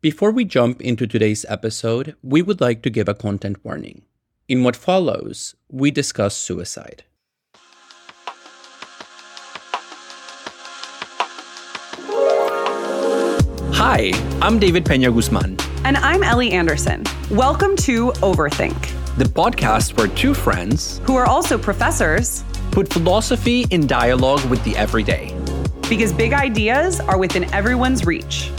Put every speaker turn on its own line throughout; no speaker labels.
Before we jump into today's episode, we would like to give a content warning. In what follows, we discuss suicide. Hi, I'm David Pena Guzman.
And I'm Ellie Anderson. Welcome to Overthink,
the podcast where two friends,
who are also professors,
put philosophy in dialogue with the everyday.
Because big ideas are within everyone's reach.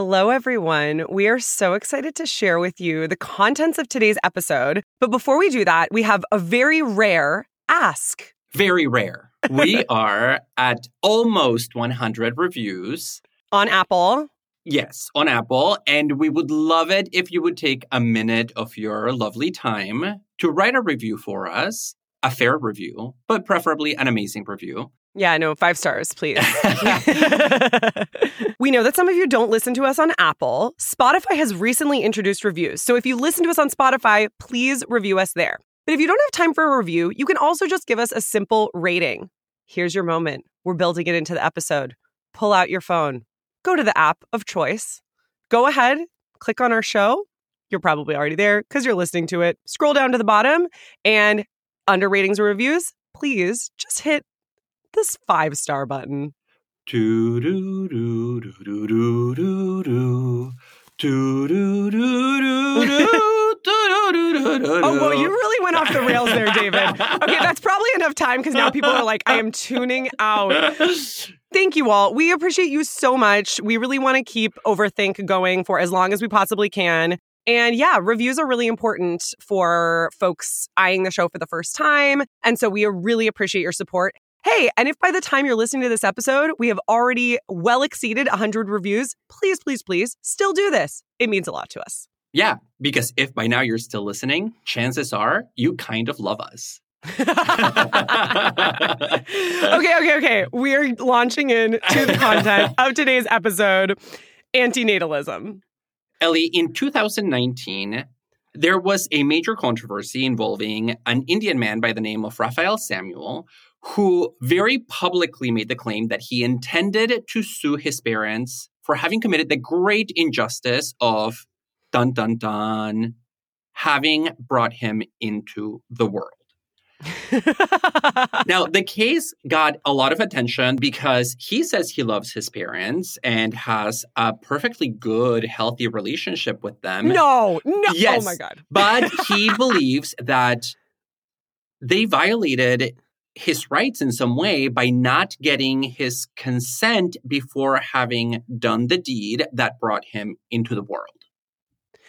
Hello, everyone. We are so excited to share with you the contents of today's episode. But before we do that, we have a very rare ask.
Very rare. We are at almost 100 reviews
on Apple.
Yes, on Apple. And we would love it if you would take a minute of your lovely time to write a review for us, a fair review, but preferably an amazing review.
Yeah, no, five stars, please. we know that some of you don't listen to us on Apple. Spotify has recently introduced reviews. So if you listen to us on Spotify, please review us there. But if you don't have time for a review, you can also just give us a simple rating. Here's your moment. We're building it into the episode. Pull out your phone, go to the app of choice, go ahead, click on our show. You're probably already there because you're listening to it. Scroll down to the bottom and under ratings or reviews, please just hit this five star button.
Do do do do do do do do do do do do.
Oh, well, you really went off the rails there, David. Okay, that's probably enough time because now people are like, I am tuning out. Thank you all. We appreciate you so much. We really want to keep Overthink going for as long as we possibly can. And yeah, reviews are really important for folks eyeing the show for the first time. And so we really appreciate your support. Hey, and if by the time you're listening to this episode, we have already well exceeded 100 reviews, please, please, please still do this. It means a lot to us.
Yeah, because if by now you're still listening, chances are you kind of love us. okay,
okay, okay. We're launching into the content of today's episode antinatalism.
Ellie, in 2019, there was a major controversy involving an Indian man by the name of Raphael Samuel who very publicly made the claim that he intended to sue his parents for having committed the great injustice of dun dun dun having brought him into the world. now, the case got a lot of attention because he says he loves his parents and has a perfectly good, healthy relationship with them.
No, no. Oh
yes,
oh my God.
but he believes that they violated his rights in some way by not getting his consent before having done the deed that brought him into the world.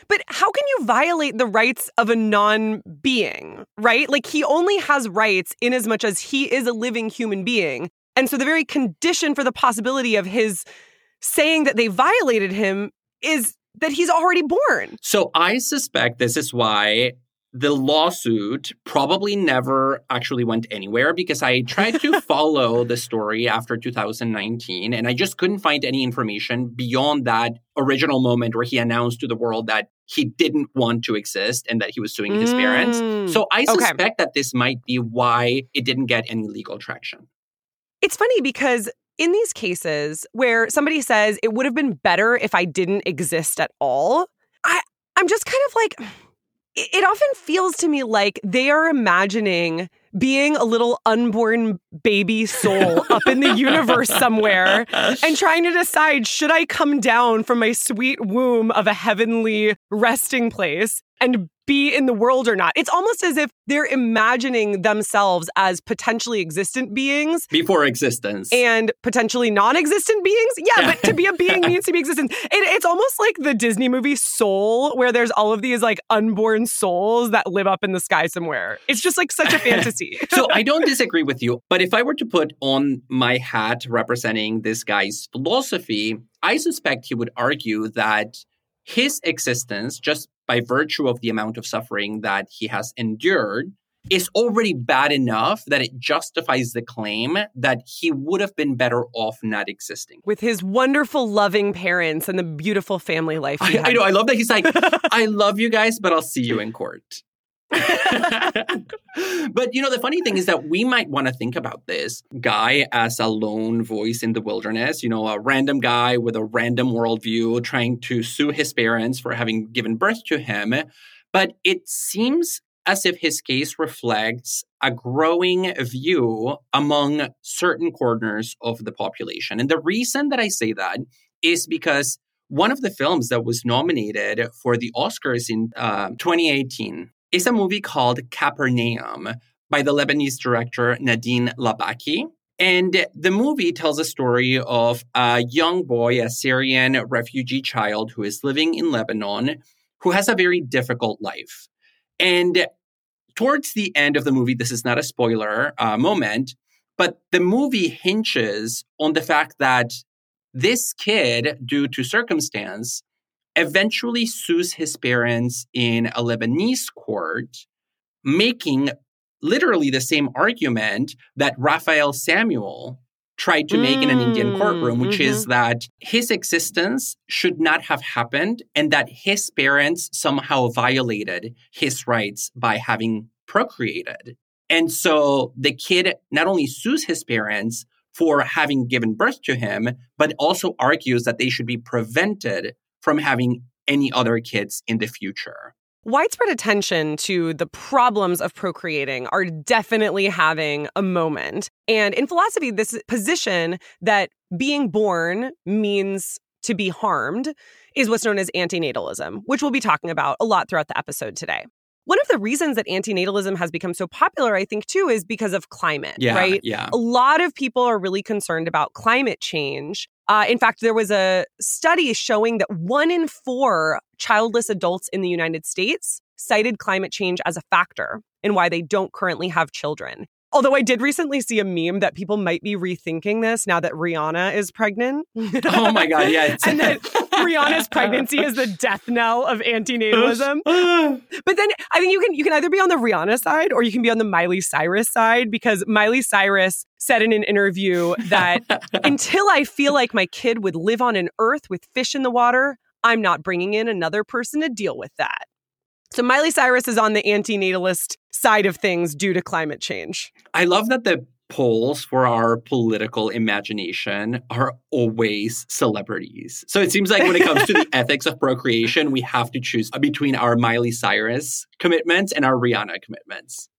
But how can you violate the rights of a non being, right? Like he only has rights in as much as he is a living human being. And so the very condition for the possibility of his saying that they violated him is that he's already born.
So I suspect this is why the lawsuit probably never actually went anywhere because I tried to follow the story after 2019 and I just couldn't find any information beyond that original moment where he announced to the world that he didn't want to exist and that he was suing his mm. parents. So I suspect okay. that this might be why it didn't get any legal traction.
It's funny because in these cases where somebody says it would have been better if I didn't exist at all, I I'm just kind of like it often feels to me like they are imagining being a little unborn baby soul up in the universe somewhere and trying to decide should I come down from my sweet womb of a heavenly resting place and be in the world or not. It's almost as if they're imagining themselves as potentially existent beings
before existence
and potentially non existent beings. Yeah, but to be a being needs to be existent. It, it's almost like the Disney movie Soul, where there's all of these like unborn souls that live up in the sky somewhere. It's just like such a fantasy.
so I don't disagree with you, but if I were to put on my hat representing this guy's philosophy, I suspect he would argue that his existence, just by virtue of the amount of suffering that he has endured, is already bad enough that it justifies the claim that he would have been better off not existing.
With his wonderful, loving parents and the beautiful family life.
I, I, know. I love that he's like, I love you guys, but I'll see you in court. but you know, the funny thing is that we might want to think about this guy as a lone voice in the wilderness, you know, a random guy with a random worldview trying to sue his parents for having given birth to him. But it seems as if his case reflects a growing view among certain corners of the population. And the reason that I say that is because one of the films that was nominated for the Oscars in uh, 2018 is a movie called Capernaum by the Lebanese director Nadine Labaki. And the movie tells a story of a young boy, a Syrian refugee child who is living in Lebanon, who has a very difficult life. And towards the end of the movie, this is not a spoiler uh, moment, but the movie hinges on the fact that this kid, due to circumstance, eventually sues his parents in a Lebanese court, making literally the same argument that Raphael Samuel tried to make in an Indian courtroom, which mm-hmm. is that his existence should not have happened and that his parents somehow violated his rights by having procreated. And so the kid not only sues his parents for having given birth to him, but also argues that they should be prevented from having any other kids in the future.
Widespread attention to the problems of procreating are definitely having a moment. And in philosophy, this position that being born means to be harmed is what's known as antinatalism, which we'll be talking about a lot throughout the episode today. One of the reasons that antinatalism has become so popular, I think, too, is because of climate,
yeah,
right?
Yeah.
A lot of people are really concerned about climate change. Uh, in fact, there was a study showing that one in four childless adults in the United States cited climate change as a factor in why they don't currently have children. Although I did recently see a meme that people might be rethinking this now that Rihanna is pregnant.
oh my God, yeah.
and that Rihanna's pregnancy is the death knell of antinatalism. but then I think you can you can either be on the Rihanna side or you can be on the Miley Cyrus side because Miley Cyrus said in an interview that until I feel like my kid would live on an earth with fish in the water, I'm not bringing in another person to deal with that. So Miley Cyrus is on the antinatalist side of things due to climate change.
I love that the polls for our political imagination are always celebrities. So it seems like when it comes to the ethics of procreation, we have to choose between our Miley Cyrus commitments and our Rihanna commitments.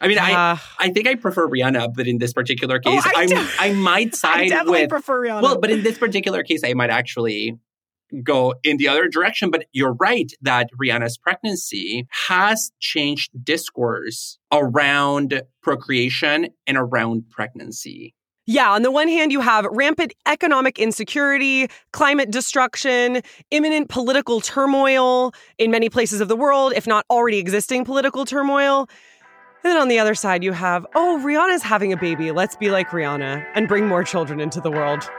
I mean, uh, I I think I prefer Rihanna, but in this particular oh, case, oh, I, I might side
I
with
prefer Rihanna.
Well, but in this particular case, I might actually go in the other direction. But you're right that Rihanna's pregnancy has changed discourse around procreation and around pregnancy.
Yeah, on the one hand, you have rampant economic insecurity, climate destruction, imminent political turmoil in many places of the world, if not already existing political turmoil. And then on the other side, you have, oh, Rihanna's having a baby. Let's be like Rihanna and bring more children into the world.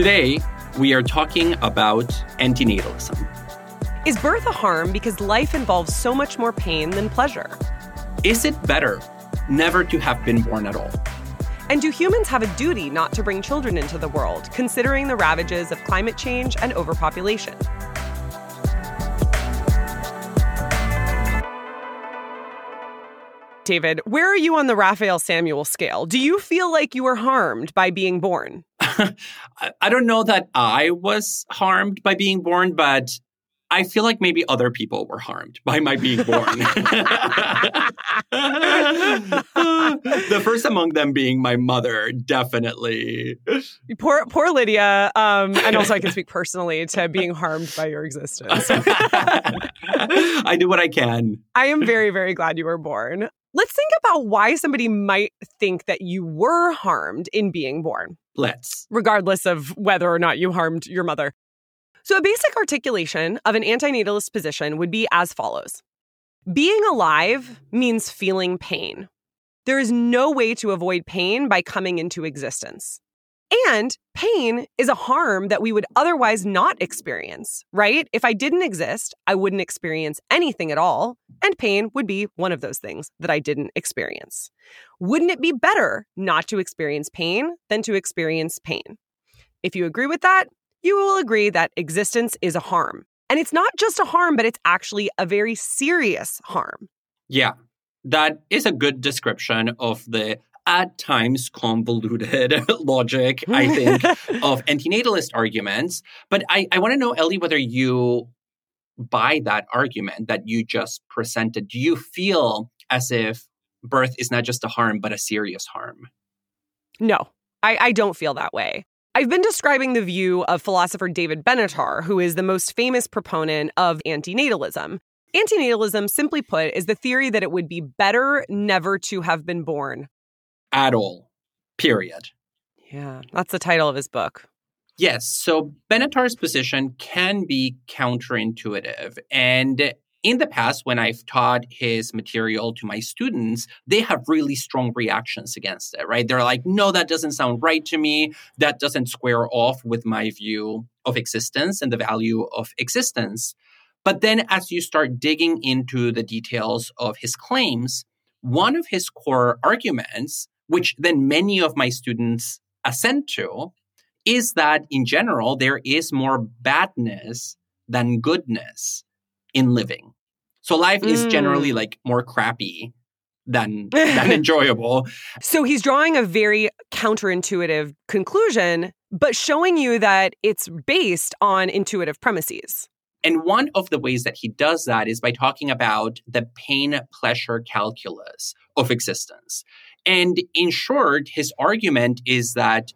Today, we are talking about antinatalism.
Is birth a harm because life involves so much more pain than pleasure?
Is it better never to have been born at all?
And do humans have a duty not to bring children into the world, considering the ravages of climate change and overpopulation? David, where are you on the Raphael Samuel scale? Do you feel like you were harmed by being born?
I don't know that I was harmed by being born, but I feel like maybe other people were harmed by my being born. the first among them being my mother, definitely.
Poor, poor Lydia. Um, and also, I can speak personally to being harmed by your existence.
I do what I can.
I am very, very glad you were born. Let's think about why somebody might think that you were harmed in being born.
Let's.
Regardless of whether or not you harmed your mother. So, a basic articulation of an antinatalist position would be as follows Being alive means feeling pain. There is no way to avoid pain by coming into existence. And pain is a harm that we would otherwise not experience, right? If I didn't exist, I wouldn't experience anything at all. And pain would be one of those things that I didn't experience. Wouldn't it be better not to experience pain than to experience pain? If you agree with that, you will agree that existence is a harm. And it's not just a harm, but it's actually a very serious harm.
Yeah, that is a good description of the at times convoluted logic, I think, of antinatalist arguments. But I, I want to know, Ellie, whether you buy that argument that you just presented. Do you feel as if birth is not just a harm, but a serious harm?
No, I, I don't feel that way. I've been describing the view of philosopher David Benatar, who is the most famous proponent of antinatalism. Antinatalism, simply put, is the theory that it would be better never to have been born.
At all. Period.
Yeah, that's the title of his book.
Yes. So Benatar's position can be counterintuitive. And in the past, when I've taught his material to my students, they have really strong reactions against it, right? They're like, no, that doesn't sound right to me. That doesn't square off with my view of existence and the value of existence. But then as you start digging into the details of his claims, one of his core arguments, which then many of my students assent to, is that in general, there is more badness than goodness in living. So life is generally mm. like more crappy than than enjoyable.
So he's drawing a very counterintuitive conclusion, but showing you that it's based on intuitive premises.
And one of the ways that he does that is by talking about the pain pleasure calculus of existence. And in short, his argument is that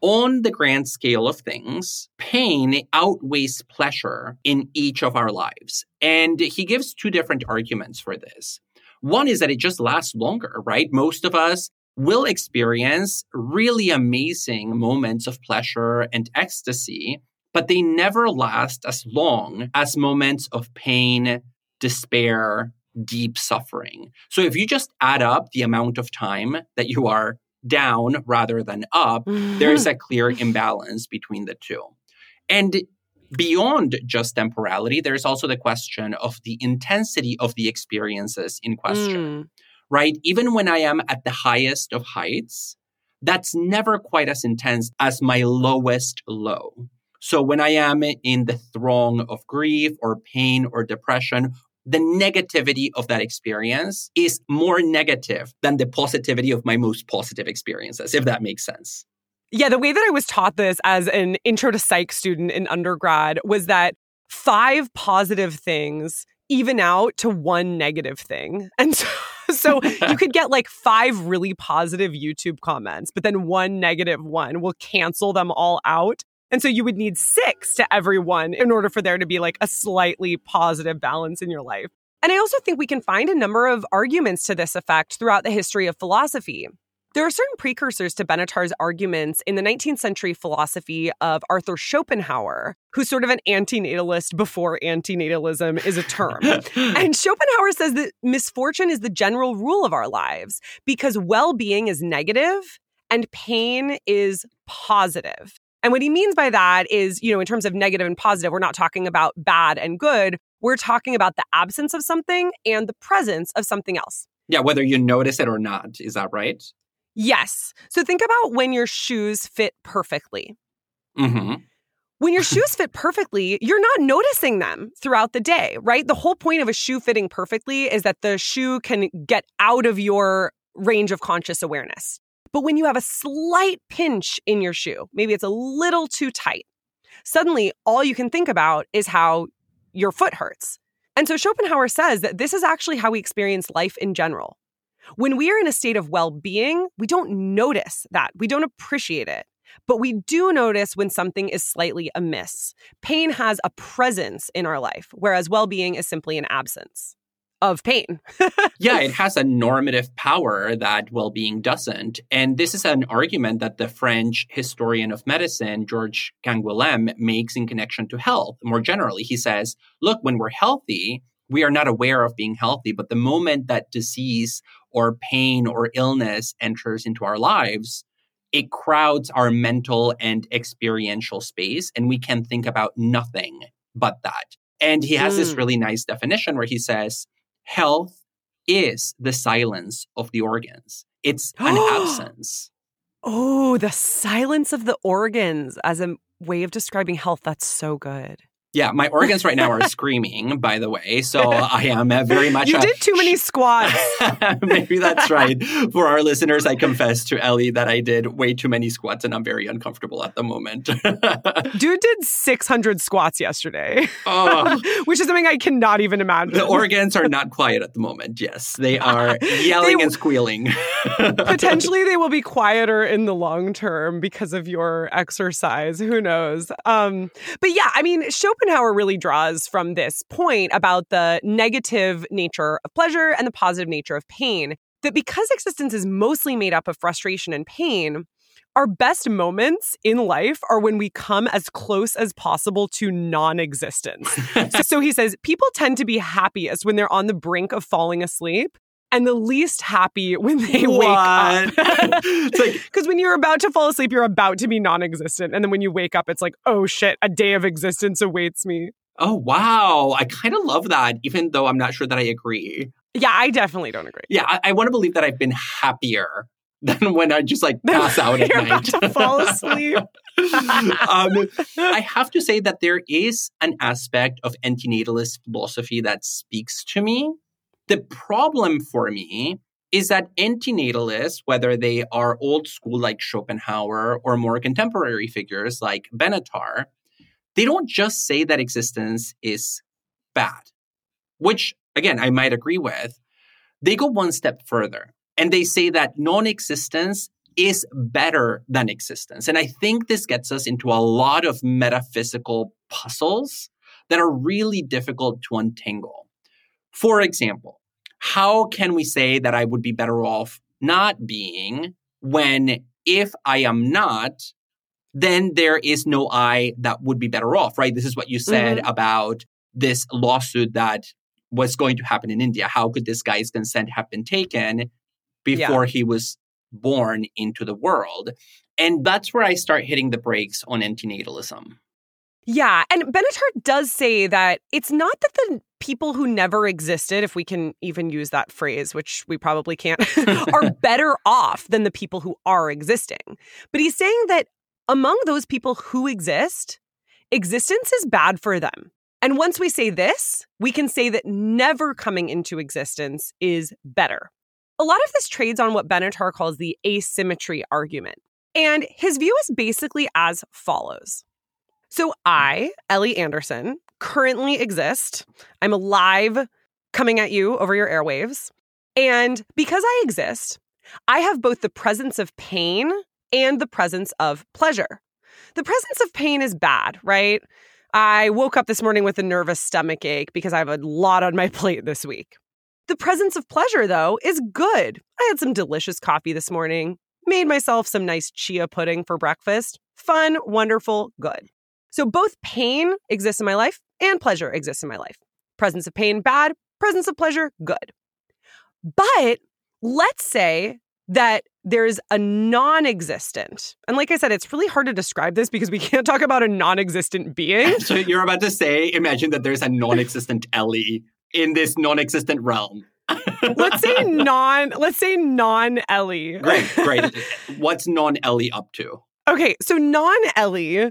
on the grand scale of things, pain outweighs pleasure in each of our lives. And he gives two different arguments for this. One is that it just lasts longer, right? Most of us will experience really amazing moments of pleasure and ecstasy, but they never last as long as moments of pain, despair, deep suffering. So if you just add up the amount of time that you are down rather than up, mm-hmm. there is a clear imbalance between the two. And beyond just temporality, there's also the question of the intensity of the experiences in question, mm. right? Even when I am at the highest of heights, that's never quite as intense as my lowest low. So when I am in the throng of grief or pain or depression the negativity of that experience is more negative than the positivity of my most positive experiences, if that makes sense.
Yeah, the way that I was taught this as an intro to psych student in undergrad was that five positive things even out to one negative thing. And so, so you could get like five really positive YouTube comments, but then one negative one will cancel them all out. And so you would need six to everyone in order for there to be like a slightly positive balance in your life. And I also think we can find a number of arguments to this effect throughout the history of philosophy. There are certain precursors to Benatar's arguments in the 19th century philosophy of Arthur Schopenhauer, who's sort of an antinatalist before antinatalism is a term. and Schopenhauer says that misfortune is the general rule of our lives because well being is negative and pain is positive. And what he means by that is, you know, in terms of negative and positive, we're not talking about bad and good. We're talking about the absence of something and the presence of something else.
Yeah, whether you notice it or not. Is that right?
Yes. So think about when your shoes fit perfectly.
Mm-hmm.
When your shoes fit perfectly, you're not noticing them throughout the day, right? The whole point of a shoe fitting perfectly is that the shoe can get out of your range of conscious awareness. But when you have a slight pinch in your shoe, maybe it's a little too tight, suddenly all you can think about is how your foot hurts. And so Schopenhauer says that this is actually how we experience life in general. When we are in a state of well being, we don't notice that, we don't appreciate it. But we do notice when something is slightly amiss. Pain has a presence in our life, whereas well being is simply an absence of pain.
yeah, it has a normative power that well being doesn't. And this is an argument that the French historian of medicine, Georges Canguilhem, makes in connection to health. More generally, he says, look, when we're healthy, we are not aware of being healthy. But the moment that disease or pain or illness enters into our lives, it crowds our mental and experiential space, and we can think about nothing but that. And he has mm. this really nice definition where he says, health is the silence of the organs. It's an absence.
Oh, the silence of the organs as a way of describing health. That's so good.
Yeah, my organs right now are screaming, by the way. So I am very much.
You a, did too many squats.
Maybe that's right. For our listeners, I confess to Ellie that I did way too many squats and I'm very uncomfortable at the moment.
Dude did 600 squats yesterday, oh. which is something I cannot even imagine.
The organs are not quiet at the moment. Yes, they are yelling they, and squealing.
potentially, they will be quieter in the long term because of your exercise. Who knows? Um, but yeah, I mean, show Schopenhauer really draws from this point about the negative nature of pleasure and the positive nature of pain. That because existence is mostly made up of frustration and pain, our best moments in life are when we come as close as possible to non existence. so, so, he says people tend to be happiest when they're on the brink of falling asleep and the least happy when they what? wake up. it's like because when you're about to fall asleep, you're about to be non-existent, and then when you wake up, it's like, oh shit, a day of existence awaits me.
Oh wow, I kind of love that, even though I'm not sure that I agree.
Yeah, I definitely don't agree.
Yeah, I, I want to believe that I've been happier than when I just like pass out at night.
to fall asleep. um,
I have to say that there is an aspect of antinatalist philosophy that speaks to me the problem for me is that antinatalists, whether they are old school like Schopenhauer or more contemporary figures like Benatar, they don't just say that existence is bad, which again, I might agree with. They go one step further and they say that non existence is better than existence. And I think this gets us into a lot of metaphysical puzzles that are really difficult to untangle. For example, how can we say that I would be better off not being when if I am not, then there is no I that would be better off, right? This is what you said mm-hmm. about this lawsuit that was going to happen in India. How could this guy's consent have been taken before yeah. he was born into the world? And that's where I start hitting the brakes on antinatalism.
Yeah. And Benatar does say that it's not that the people who never existed, if we can even use that phrase, which we probably can't, are better off than the people who are existing. But he's saying that among those people who exist, existence is bad for them. And once we say this, we can say that never coming into existence is better. A lot of this trades on what Benatar calls the asymmetry argument. And his view is basically as follows so I, Ellie Anderson, currently exist. I'm alive coming at you over your airwaves. And because I exist, I have both the presence of pain and the presence of pleasure. The presence of pain is bad, right? I woke up this morning with a nervous stomach ache because I have a lot on my plate this week. The presence of pleasure, though, is good. I had some delicious coffee this morning, made myself some nice chia pudding for breakfast. Fun, wonderful, good. So both pain exists in my life and pleasure exists in my life. Presence of pain, bad. Presence of pleasure, good. But let's say that there's a non existent. And like I said, it's really hard to describe this because we can't talk about a non existent being.
so you're about to say, imagine that there's a non existent Ellie in this non existent realm.
let's say non let's say non Ellie.
Great, great. What's non Ellie up to?
Okay, so non Ellie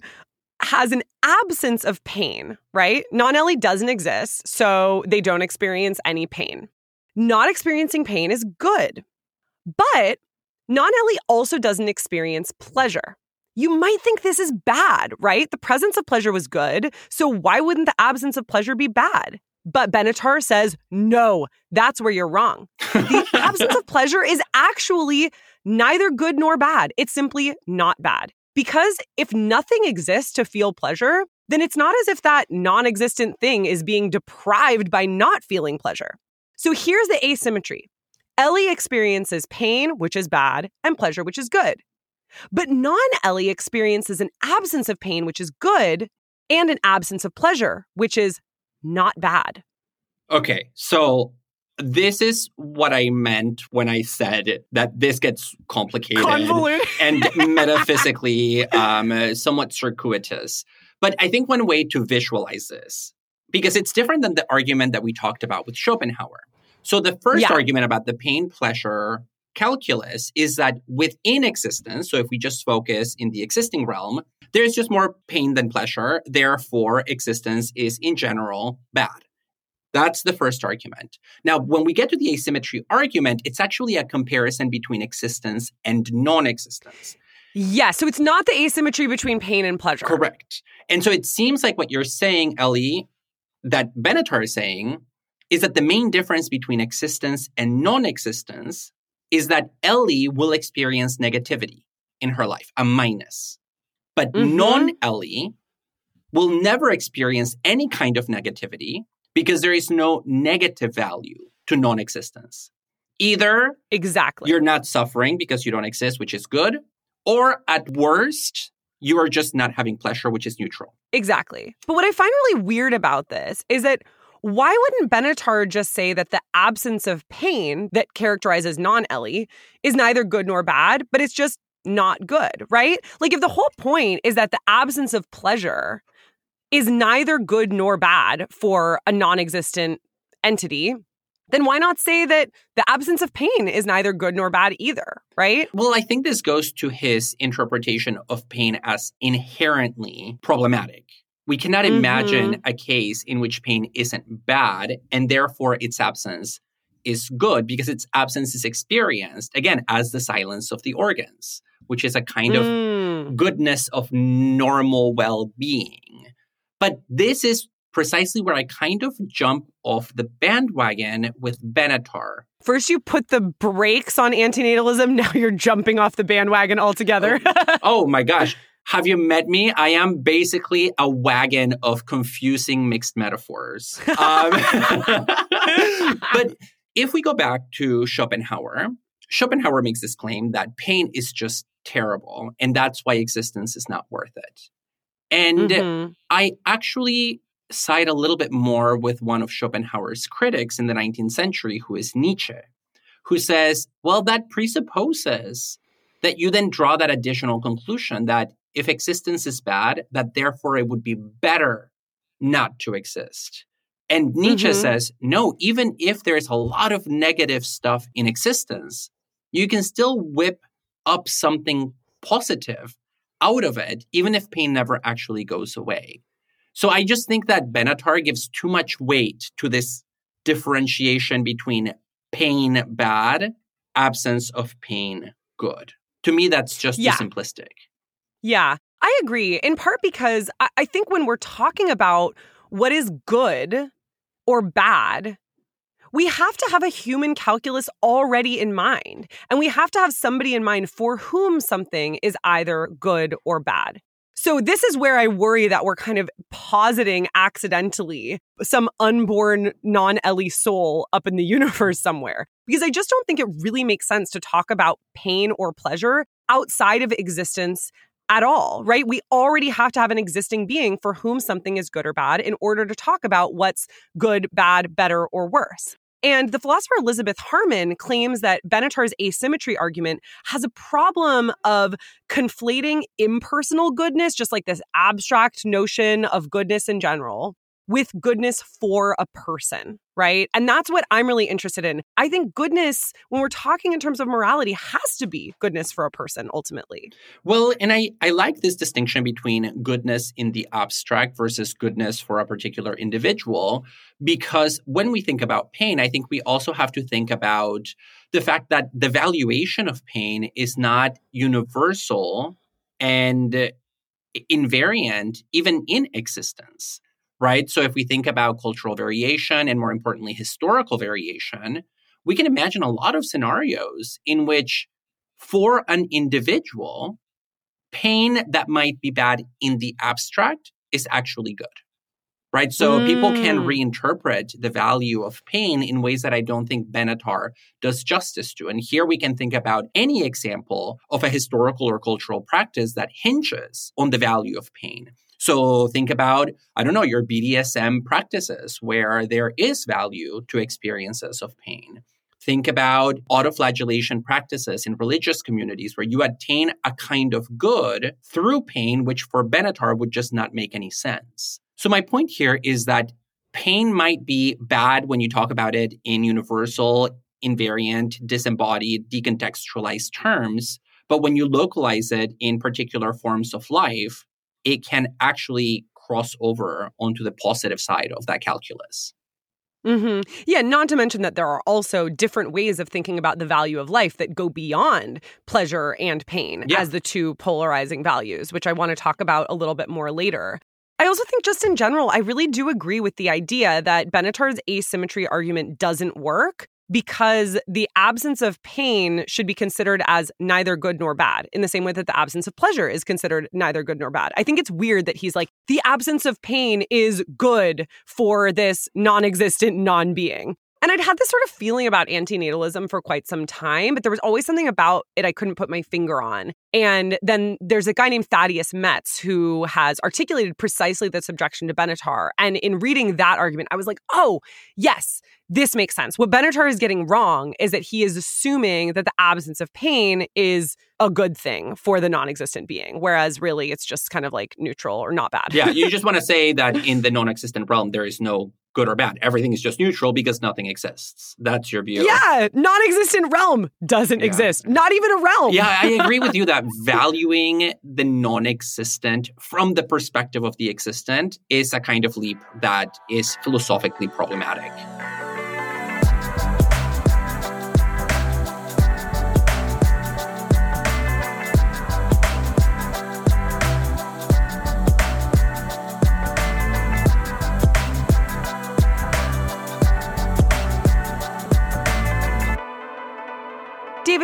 has an absence of pain, right? Non Ellie doesn't exist, so they don't experience any pain. Not experiencing pain is good, but non Ellie also doesn't experience pleasure. You might think this is bad, right? The presence of pleasure was good, so why wouldn't the absence of pleasure be bad? But Benatar says, no, that's where you're wrong. The absence of pleasure is actually neither good nor bad. It's simply not bad. Because if nothing exists to feel pleasure, then it's not as if that non existent thing is being deprived by not feeling pleasure. So here's the asymmetry Ellie experiences pain, which is bad, and pleasure, which is good. But non Ellie experiences an absence of pain, which is good, and an absence of pleasure, which is not bad.
Okay, so this is what I meant when I said that this gets complicated and metaphysically um, somewhat circuitous. But I think one way to visualize this, because it's different than the argument that we talked about with Schopenhauer. So the first yeah. argument about the pain pleasure calculus is that within existence, so if we just focus in the existing realm, There's just more pain than pleasure. Therefore, existence is in general bad. That's the first argument. Now, when we get to the asymmetry argument, it's actually a comparison between existence and non existence.
Yeah, so it's not the asymmetry between pain and pleasure.
Correct. And so it seems like what you're saying, Ellie, that Benatar is saying, is that the main difference between existence and non existence is that Ellie will experience negativity in her life, a minus. But mm-hmm. non Ellie will never experience any kind of negativity because there is no negative value to non existence. Either
exactly
you're not suffering because you don't exist, which is good, or at worst, you are just not having pleasure, which is neutral.
Exactly. But what I find really weird about this is that why wouldn't Benatar just say that the absence of pain that characterizes non Ellie is neither good nor bad, but it's just not good, right? Like, if the whole point is that the absence of pleasure is neither good nor bad for a non existent entity, then why not say that the absence of pain is neither good nor bad either, right?
Well, I think this goes to his interpretation of pain as inherently problematic. We cannot mm-hmm. imagine a case in which pain isn't bad and therefore its absence is good because its absence is experienced, again, as the silence of the organs, which is a kind mm. of goodness of normal well being. But this is precisely where I kind of jump off the bandwagon with Benatar.
First, you put the brakes on antinatalism. Now you're jumping off the bandwagon altogether.
oh, oh my gosh. Have you met me? I am basically a wagon of confusing mixed metaphors. Um, but if we go back to Schopenhauer, Schopenhauer makes this claim that pain is just terrible, and that's why existence is not worth it. And mm-hmm. I actually side a little bit more with one of Schopenhauer's critics in the 19th century, who is Nietzsche, who says, well, that presupposes that you then draw that additional conclusion that if existence is bad, that therefore it would be better not to exist. And Nietzsche mm-hmm. says, no, even if there's a lot of negative stuff in existence, you can still whip up something positive out of it, even if pain never actually goes away. So I just think that Benatar gives too much weight to this differentiation between pain bad, absence of pain good. To me, that's just yeah. too simplistic.
Yeah, I agree. In part because I, I think when we're talking about what is good or bad, we have to have a human calculus already in mind. And we have to have somebody in mind for whom something is either good or bad. So this is where I worry that we're kind of positing accidentally some unborn non-Ellie soul up in the universe somewhere. Because I just don't think it really makes sense to talk about pain or pleasure outside of existence at all, right? We already have to have an existing being for whom something is good or bad in order to talk about what's good, bad, better, or worse. And the philosopher Elizabeth Harman claims that Benatar's asymmetry argument has a problem of conflating impersonal goodness, just like this abstract notion of goodness in general, with goodness for a person, right? And that's what I'm really interested in. I think goodness, when we're talking in terms of morality, has to be goodness for a person ultimately.
Well, and I, I like this distinction between goodness in the abstract versus goodness for a particular individual, because when we think about pain, I think we also have to think about the fact that the valuation of pain is not universal and invariant even in existence right? So if we think about cultural variation and more importantly, historical variation, we can imagine a lot of scenarios in which for an individual, pain that might be bad in the abstract is actually good. Right. So mm. people can mm. reinterpret the value of pain in ways that I don't think Benatar does justice to. And here we can think about any example of a historical or cultural practice that hinges on the value of pain. So think about, I don't know, your BDSM practices where there is value to experiences of pain. Think about autoflagellation practices in religious communities where you attain a kind of good through pain, which for Benatar would just not make any sense. So my point here is that pain might be bad when you talk about it in universal, invariant, disembodied, decontextualized terms. But when you localize it in particular forms of life, it can actually cross over onto the positive side of that calculus.
Mm-hmm. Yeah, not to mention that there are also different ways of thinking about the value of life that go beyond pleasure and pain yeah. as the two polarizing values, which I want to talk about a little bit more later. I also think, just in general, I really do agree with the idea that Benatar's asymmetry argument doesn't work because the absence of pain should be considered as neither good nor bad, in the same way that the absence of pleasure is considered neither good nor bad. I think it's weird that he's like, the absence of pain is good for this non existent non being. And I'd had this sort of feeling about antinatalism for quite some time, but there was always something about it I couldn't put my finger on. And then there's a guy named Thaddeus Metz who has articulated precisely this objection to Benatar. And in reading that argument, I was like, oh, yes, this makes sense. What Benatar is getting wrong is that he is assuming that the absence of pain is a good thing for the non existent being, whereas really it's just kind of like neutral or not bad.
yeah, you just want to say that in the non existent realm, there is no good or bad. Everything is just neutral because nothing exists. That's your view.
Yeah, non existent realm doesn't yeah. exist. Not even a realm.
Yeah, I agree with you that valuing the non existent from the perspective of the existent is a kind of leap that is philosophically problematic.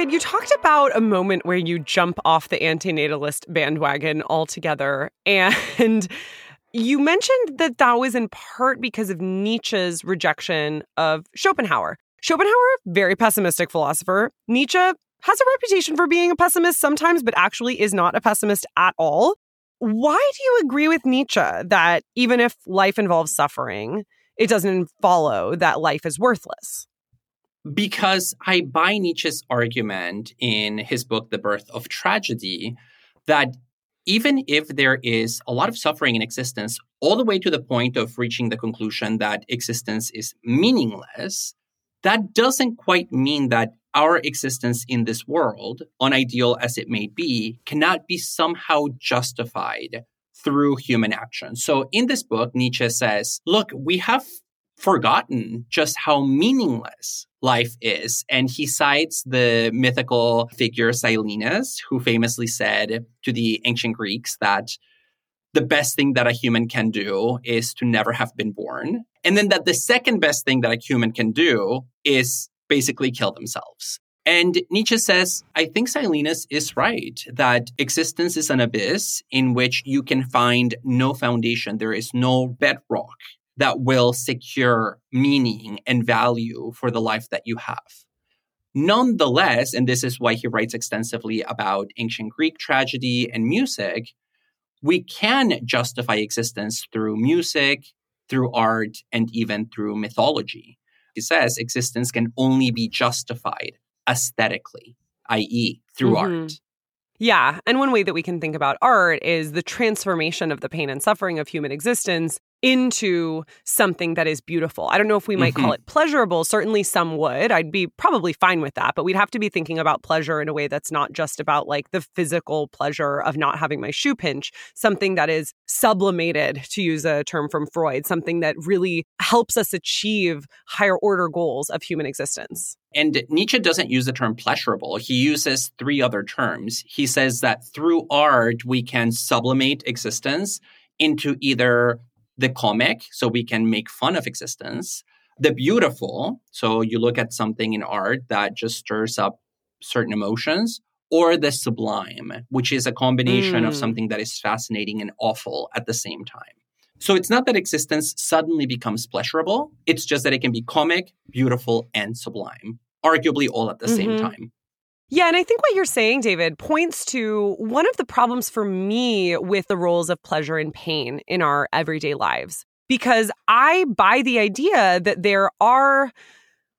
David, you talked about a moment where you jump off the antinatalist bandwagon altogether. And you mentioned that that was in part because of Nietzsche's rejection of Schopenhauer. Schopenhauer, very pessimistic philosopher. Nietzsche has a reputation for being a pessimist sometimes, but actually is not a pessimist at all. Why do you agree with Nietzsche that even if life involves suffering, it doesn't follow that life is worthless?
Because I buy Nietzsche's argument in his book, The Birth of Tragedy, that even if there is a lot of suffering in existence, all the way to the point of reaching the conclusion that existence is meaningless, that doesn't quite mean that our existence in this world, unideal as it may be, cannot be somehow justified through human action. So in this book, Nietzsche says, look, we have forgotten just how meaningless life is. And he cites the mythical figure Silenus, who famously said to the ancient Greeks that the best thing that a human can do is to never have been born. And then that the second best thing that a human can do is basically kill themselves. And Nietzsche says, I think Silenus is right that existence is an abyss in which you can find no foundation. There is no bedrock that will secure meaning and value for the life that you have. Nonetheless, and this is why he writes extensively about ancient Greek tragedy and music, we can justify existence through music, through art, and even through mythology. He says existence can only be justified aesthetically, i.e., through mm-hmm. art.
Yeah. And one way that we can think about art is the transformation of the pain and suffering of human existence into something that is beautiful. I don't know if we might mm-hmm. call it pleasurable. Certainly some would. I'd be probably fine with that, but we'd have to be thinking about pleasure in a way that's not just about like the physical pleasure of not having my shoe pinch, something that is sublimated, to use a term from Freud, something that really helps us achieve higher order goals of human existence.
And Nietzsche doesn't use the term pleasurable. He uses three other terms. He says that through art, we can sublimate existence into either the comic, so we can make fun of existence, the beautiful, so you look at something in art that just stirs up certain emotions, or the sublime, which is a combination mm. of something that is fascinating and awful at the same time. So it's not that existence suddenly becomes pleasurable, it's just that it can be comic, beautiful, and sublime, arguably all at the mm-hmm. same time.
Yeah, and I think what you're saying, David, points to one of the problems for me with the roles of pleasure and pain in our everyday lives. Because I buy the idea that there are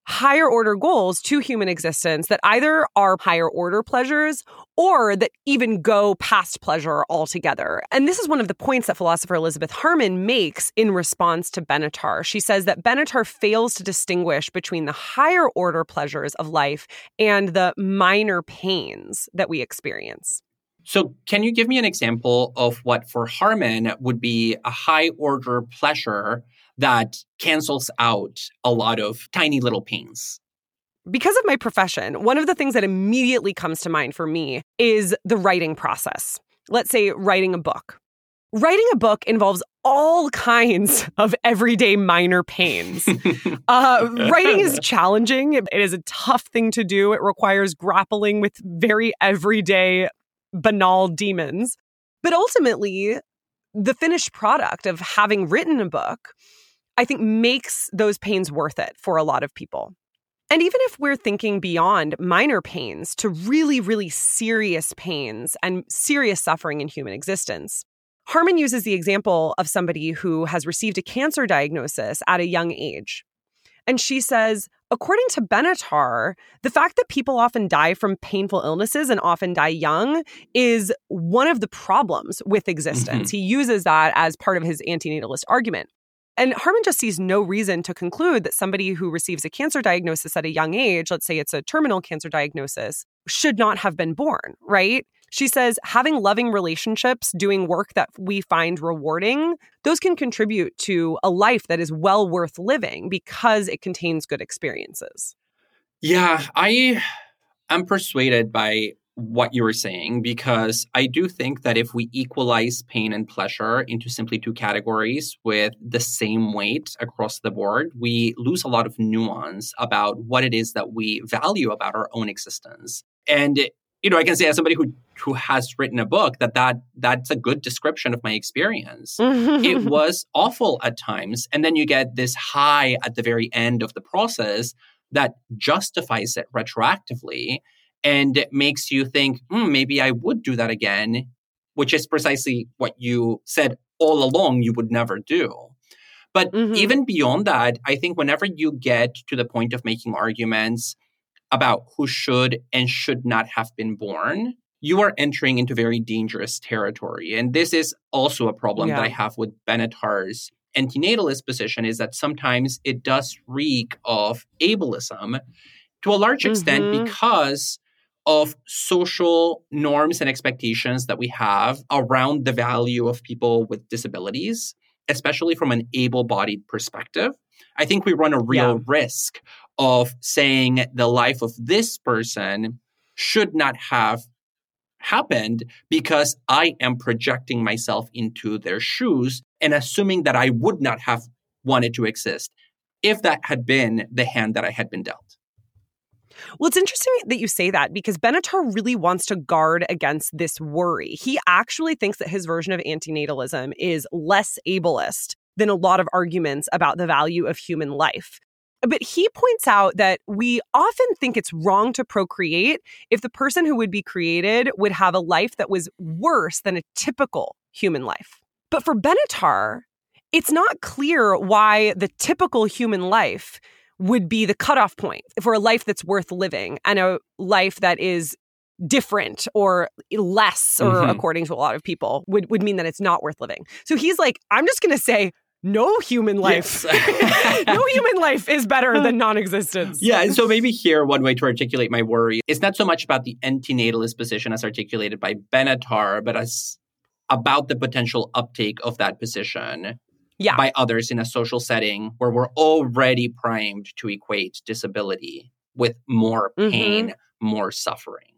higher order goals to human existence that either are higher order pleasures or that even go past pleasure altogether. And this is one of the points that philosopher Elizabeth Harman makes in response to Benatar. She says that Benatar fails to distinguish between the higher order pleasures of life and the minor pains that we experience.
So, can you give me an example of what for Harman would be a high order pleasure that cancels out a lot of tiny little pains?
Because of my profession, one of the things that immediately comes to mind for me is the writing process. Let's say writing a book. Writing a book involves all kinds of everyday minor pains. uh, writing is challenging. It is a tough thing to do. It requires grappling with very everyday banal demons. But ultimately, the finished product of having written a book, I think makes those pains worth it for a lot of people. And even if we're thinking beyond minor pains to really, really serious pains and serious suffering in human existence, Harman uses the example of somebody who has received a cancer diagnosis at a young age. And she says, according to Benatar, the fact that people often die from painful illnesses and often die young is one of the problems with existence. Mm-hmm. He uses that as part of his antinatalist argument. And Harman just sees no reason to conclude that somebody who receives a cancer diagnosis at a young age, let's say it's a terminal cancer diagnosis, should not have been born, right? She says having loving relationships, doing work that we find rewarding, those can contribute to a life that is well worth living because it contains good experiences.
Yeah, I am persuaded by what you were saying because I do think that if we equalize pain and pleasure into simply two categories with the same weight across the board, we lose a lot of nuance about what it is that we value about our own existence. And you know, I can say as somebody who who has written a book that that that's a good description of my experience. it was awful at times, and then you get this high at the very end of the process that justifies it retroactively and it makes you think, mm, maybe I would do that again, which is precisely what you said all along you would never do. But mm-hmm. even beyond that, I think whenever you get to the point of making arguments about who should and should not have been born, you are entering into very dangerous territory. And this is also a problem yeah. that I have with Benatar's antinatalist position is that sometimes it does reek of ableism to a large extent mm-hmm. because of social norms and expectations that we have around the value of people with disabilities, especially from an able bodied perspective. I think we run a real yeah. risk of saying the life of this person should not have happened because I am projecting myself into their shoes and assuming that I would not have wanted to exist if that had been the hand that I had been dealt.
Well, it's interesting that you say that because Benatar really wants to guard against this worry. He actually thinks that his version of antinatalism is less ableist than a lot of arguments about the value of human life. But he points out that we often think it's wrong to procreate if the person who would be created would have a life that was worse than a typical human life. But for Benatar, it's not clear why the typical human life would be the cutoff point for a life that's worth living and a life that is different or less or mm-hmm. according to a lot of people would, would mean that it's not worth living. So he's like, I'm just going to say no human life yes. no human life is better than non-existence
yeah and so maybe here one way to articulate my worry is not so much about the antinatalist position as articulated by benatar but as about the potential uptake of that position yeah. by others in a social setting where we're already primed to equate disability with more mm-hmm. pain mm-hmm. more suffering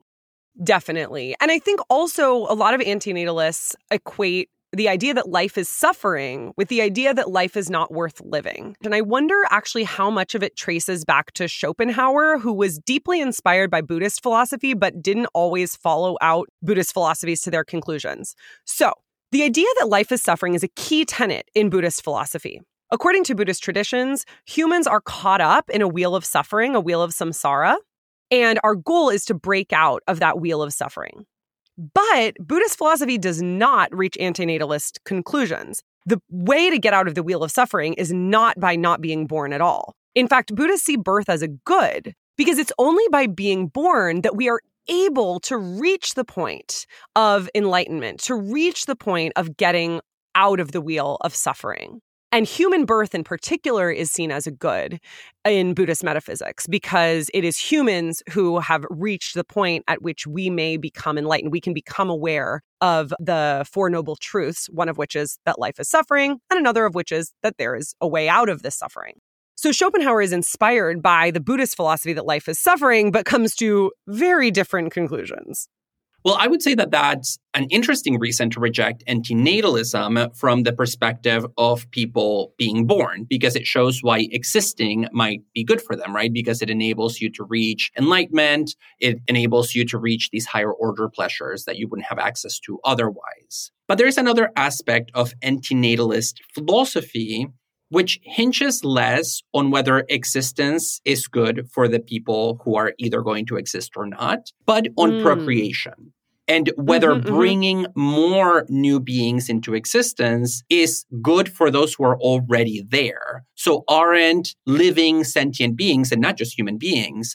Definitely. And I think also a lot of antinatalists equate the idea that life is suffering with the idea that life is not worth living. And I wonder actually how much of it traces back to Schopenhauer, who was deeply inspired by Buddhist philosophy, but didn't always follow out Buddhist philosophies to their conclusions. So, the idea that life is suffering is a key tenet in Buddhist philosophy. According to Buddhist traditions, humans are caught up in a wheel of suffering, a wheel of samsara, and our goal is to break out of that wheel of suffering. But Buddhist philosophy does not reach antinatalist conclusions. The way to get out of the wheel of suffering is not by not being born at all. In fact, Buddhists see birth as a good because it's only by being born that we are able to reach the point of enlightenment, to reach the point of getting out of the wheel of suffering. And human birth in particular is seen as a good in Buddhist metaphysics because it is humans who have reached the point at which we may become enlightened. We can become aware of the Four Noble Truths, one of which is that life is suffering, and another of which is that there is a way out of this suffering. So Schopenhauer is inspired by the Buddhist philosophy that life is suffering, but comes to very different conclusions.
Well, I would say that that's an interesting reason to reject antinatalism from the perspective of people being born, because it shows why existing might be good for them, right? Because it enables you to reach enlightenment. It enables you to reach these higher order pleasures that you wouldn't have access to otherwise. But there's another aspect of antinatalist philosophy which hinges less on whether existence is good for the people who are either going to exist or not, but on mm. procreation and whether mm-hmm, mm-hmm. bringing mm-hmm. more new beings into existence is good for those who are already there. So aren't living sentient beings and not just human beings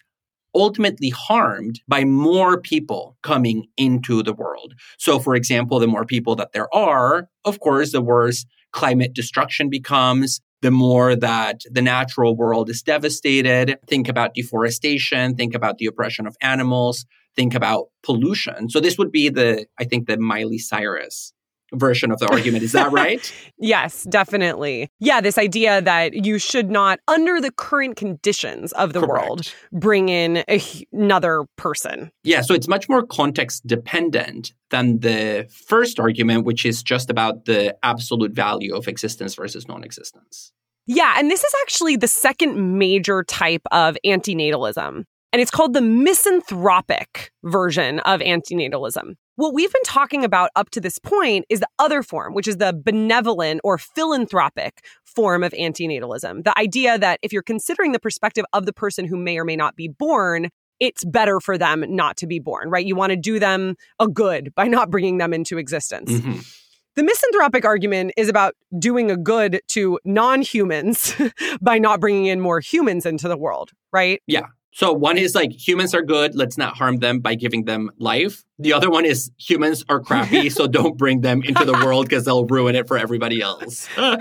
ultimately harmed by more people coming into the world. So for example, the more people that there are, of course, the worse climate destruction becomes, the more that the natural world is devastated. Think about deforestation, think about the oppression of animals, think about pollution. So this would be the, I think, the Miley Cyrus version of the argument. Is that right?
yes, definitely. Yeah, this idea that you should not, under the current conditions of the Correct. world, bring in a, another person.
Yeah, so it's much more context dependent than the first argument, which is just about the absolute value of existence versus non existence.
Yeah, and this is actually the second major type of antinatalism. And it's called the misanthropic version of antinatalism. What we've been talking about up to this point is the other form, which is the benevolent or philanthropic form of antinatalism. The idea that if you're considering the perspective of the person who may or may not be born, it's better for them not to be born, right? You want to do them a good by not bringing them into existence. Mm-hmm. The misanthropic argument is about doing a good to non humans by not bringing in more humans into the world, right?
Yeah. So one is like humans are good, let's not harm them by giving them life. The other one is humans are crappy, so don't bring them into the world because they'll ruin it for everybody else. uh,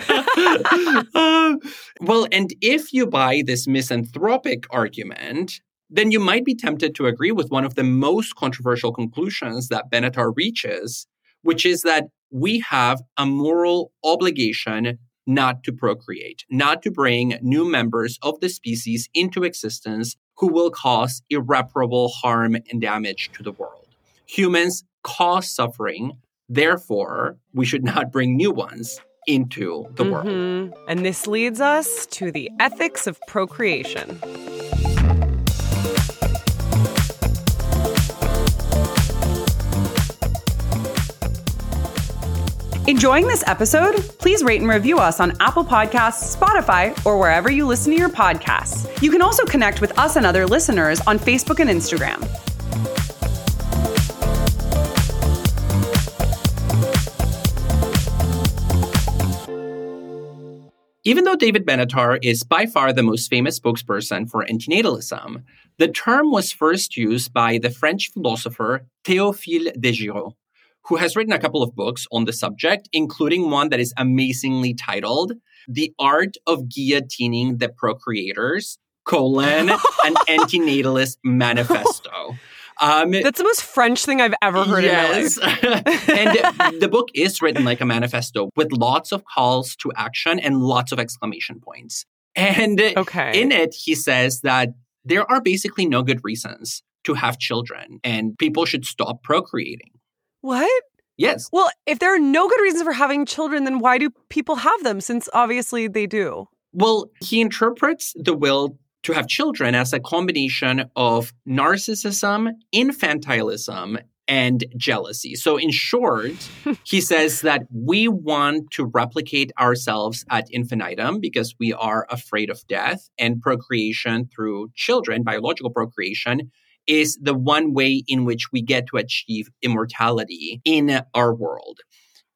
well, and if you buy this misanthropic argument, then you might be tempted to agree with one of the most controversial conclusions that Benatar reaches, which is that we have a moral obligation not to procreate, not to bring new members of the species into existence who will cause irreparable harm and damage to the world. Humans cause suffering, therefore, we should not bring new ones into the mm-hmm. world.
And this leads us to the ethics of procreation. Enjoying this episode? Please rate and review us on Apple Podcasts, Spotify, or wherever you listen to your podcasts. You can also connect with us and other listeners on Facebook and Instagram.
Even though David Benatar is by far the most famous spokesperson for antinatalism, the term was first used by the French philosopher Théophile de Giraud who has written a couple of books on the subject, including one that is amazingly titled The Art of Guillotining the Procreators, colon, an antinatalist manifesto.
Um, That's the most French thing I've ever heard yes. in my
life. and the book is written like a manifesto with lots of calls to action and lots of exclamation points. And okay. in it, he says that there are basically no good reasons to have children and people should stop procreating.
What?
Yes.
Well, if there are no good reasons for having children, then why do people have them? Since obviously they do.
Well, he interprets the will to have children as a combination of narcissism, infantilism, and jealousy. So, in short, he says that we want to replicate ourselves at infinitum because we are afraid of death and procreation through children, biological procreation, is the one way in which we get to achieve immortality in our world.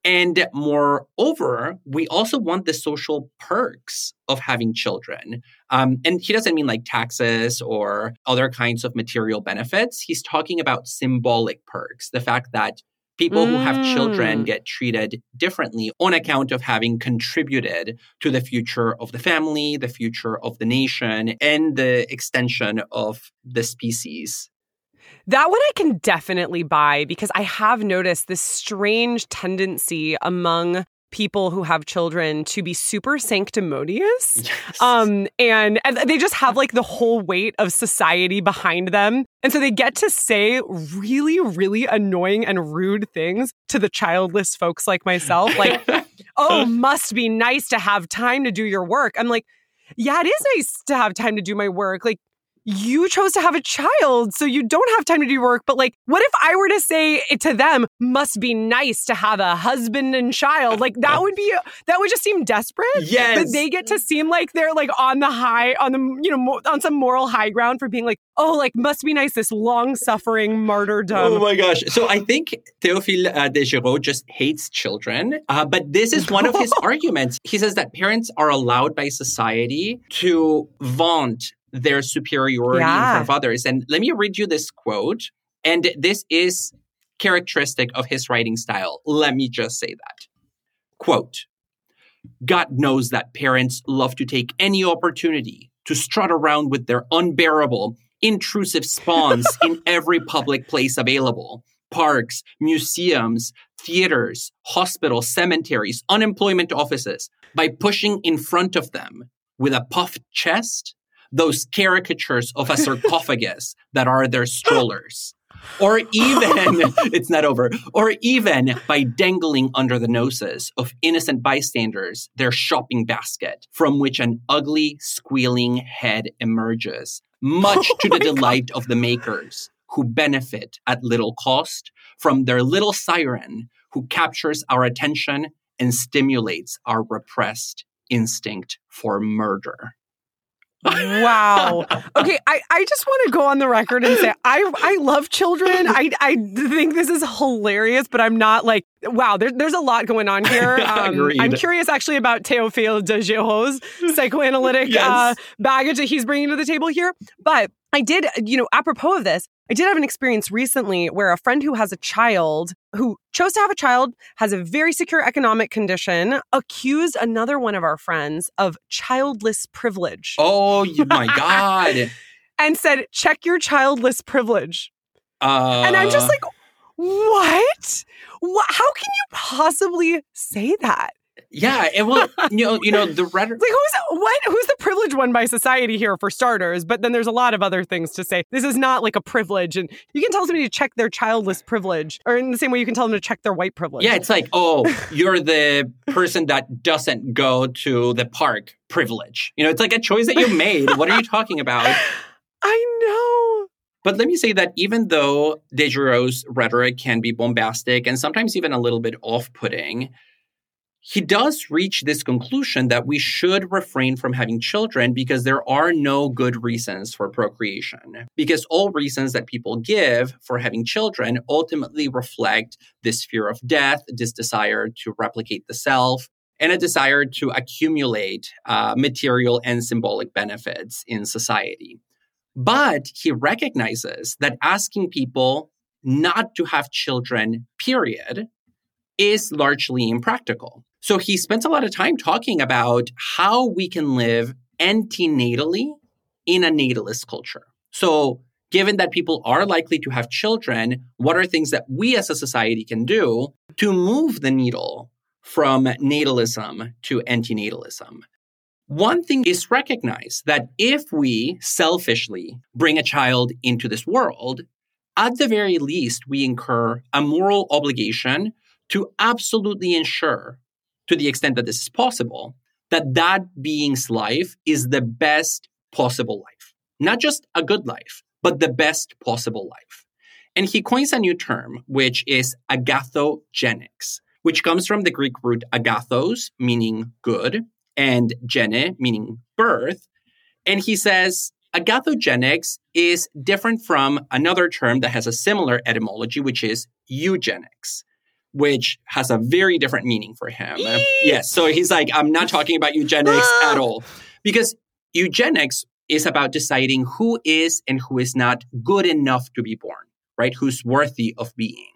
And moreover, we also want the social perks of having children. Um, and he doesn't mean like taxes or other kinds of material benefits. He's talking about symbolic perks, the fact that People who have children
Mm.
get treated differently on account of having contributed to the future of the family, the future of the nation, and the extension of the species.
That one I can definitely buy because I have noticed this strange tendency among people who have children to be super sanctimonious.
Yes.
Um, and, and they just have like the whole weight of society behind them. And so they get to say really, really annoying and rude things to the childless folks like myself. Like, oh, must be nice to have time to do your work. I'm like, yeah, it is nice to have time to do my work. Like, you chose to have a child, so you don't have time to do work. But, like, what if I were to say it to them, must be nice to have a husband and child? Like, that would be, that would just seem desperate.
yes.
But they get to seem like they're like on the high, on the, you know, on some moral high ground for being like, oh, like, must be nice, this long suffering martyrdom.
Oh my gosh. So I think Théophile uh, de Giraud just hates children. Uh, but this is one of his arguments. He says that parents are allowed by society to vaunt their superiority in front of others. And let me read you this quote. And this is characteristic of his writing style. Let me just say that. Quote God knows that parents love to take any opportunity to strut around with their unbearable, intrusive spawns in every public place available parks, museums, theaters, hospitals, cemeteries, unemployment offices by pushing in front of them with a puffed chest those caricatures of a sarcophagus that are their strollers. Or even, it's not over, or even by dangling under the noses of innocent bystanders their shopping basket from which an ugly, squealing head emerges, much
Oh
to the
my God.
delight of the makers who benefit at little cost from their little siren who captures our attention and stimulates our repressed instinct for murder.
Wow. Okay, I, I just want to go on the record and say I I love children. I I think this is hilarious, but I'm not like wow. There, there's a lot going on here. Um, I'm curious actually about Théophile de Giraud's psychoanalytic
Yes.
uh, baggage that he's bringing to the table here. But I did, you know, apropos of this, I did have an experience recently where a friend who has a child who chose to have a child has a very secure economic condition accused another one of our friends of childless privilege
Oh my God.
and said, check your childless privilege.
Uh,
And I'm just like, what? what? How can you possibly say that?
Yeah, it will, you know, you know, the rhetoric.
Like, who's what? Who's the privileged one by society here for starters? But then there's a lot of other things to say. This is not like a privilege, and you can tell somebody to check their childless privilege, or in the same way you can tell them to check their white privilege.
Yeah, it's like, oh, you're the person that doesn't go to the park privilege. You know, it's like a choice that you made. what are you talking about?
I know.
But let me say that even though de Giraud's rhetoric can be bombastic and sometimes even a little bit off putting, he does reach this conclusion that we should refrain from having children because there are no good reasons for procreation. Because all reasons that people give for having children ultimately reflect this fear of death, this desire to replicate the self, and a desire to accumulate uh, material and symbolic benefits in society. But he recognizes that asking people not to have children, period, is largely impractical. So he spends a lot of time talking about how we can live antinatally in a natalist culture. So, given that people are likely to have children, what are things that we as a society can do to move the needle from natalism to antinatalism? One thing is recognize that if we selfishly bring a child into this world, at the very least, we incur a moral obligation to absolutely ensure, to the extent that this is possible, that that being's life is the best possible life. Not just a good life, but the best possible life. And he coins a new term, which is agathogenics, which comes from the Greek root agathos, meaning good, and gene, meaning birth. And he says agathogenics is different from another term that has a similar etymology, which is eugenics, which has a very different meaning for him. yes. So he's like, I'm not talking about eugenics ah! at all. Because eugenics is about deciding who is and who is not good enough to be born, right? Who's worthy of being.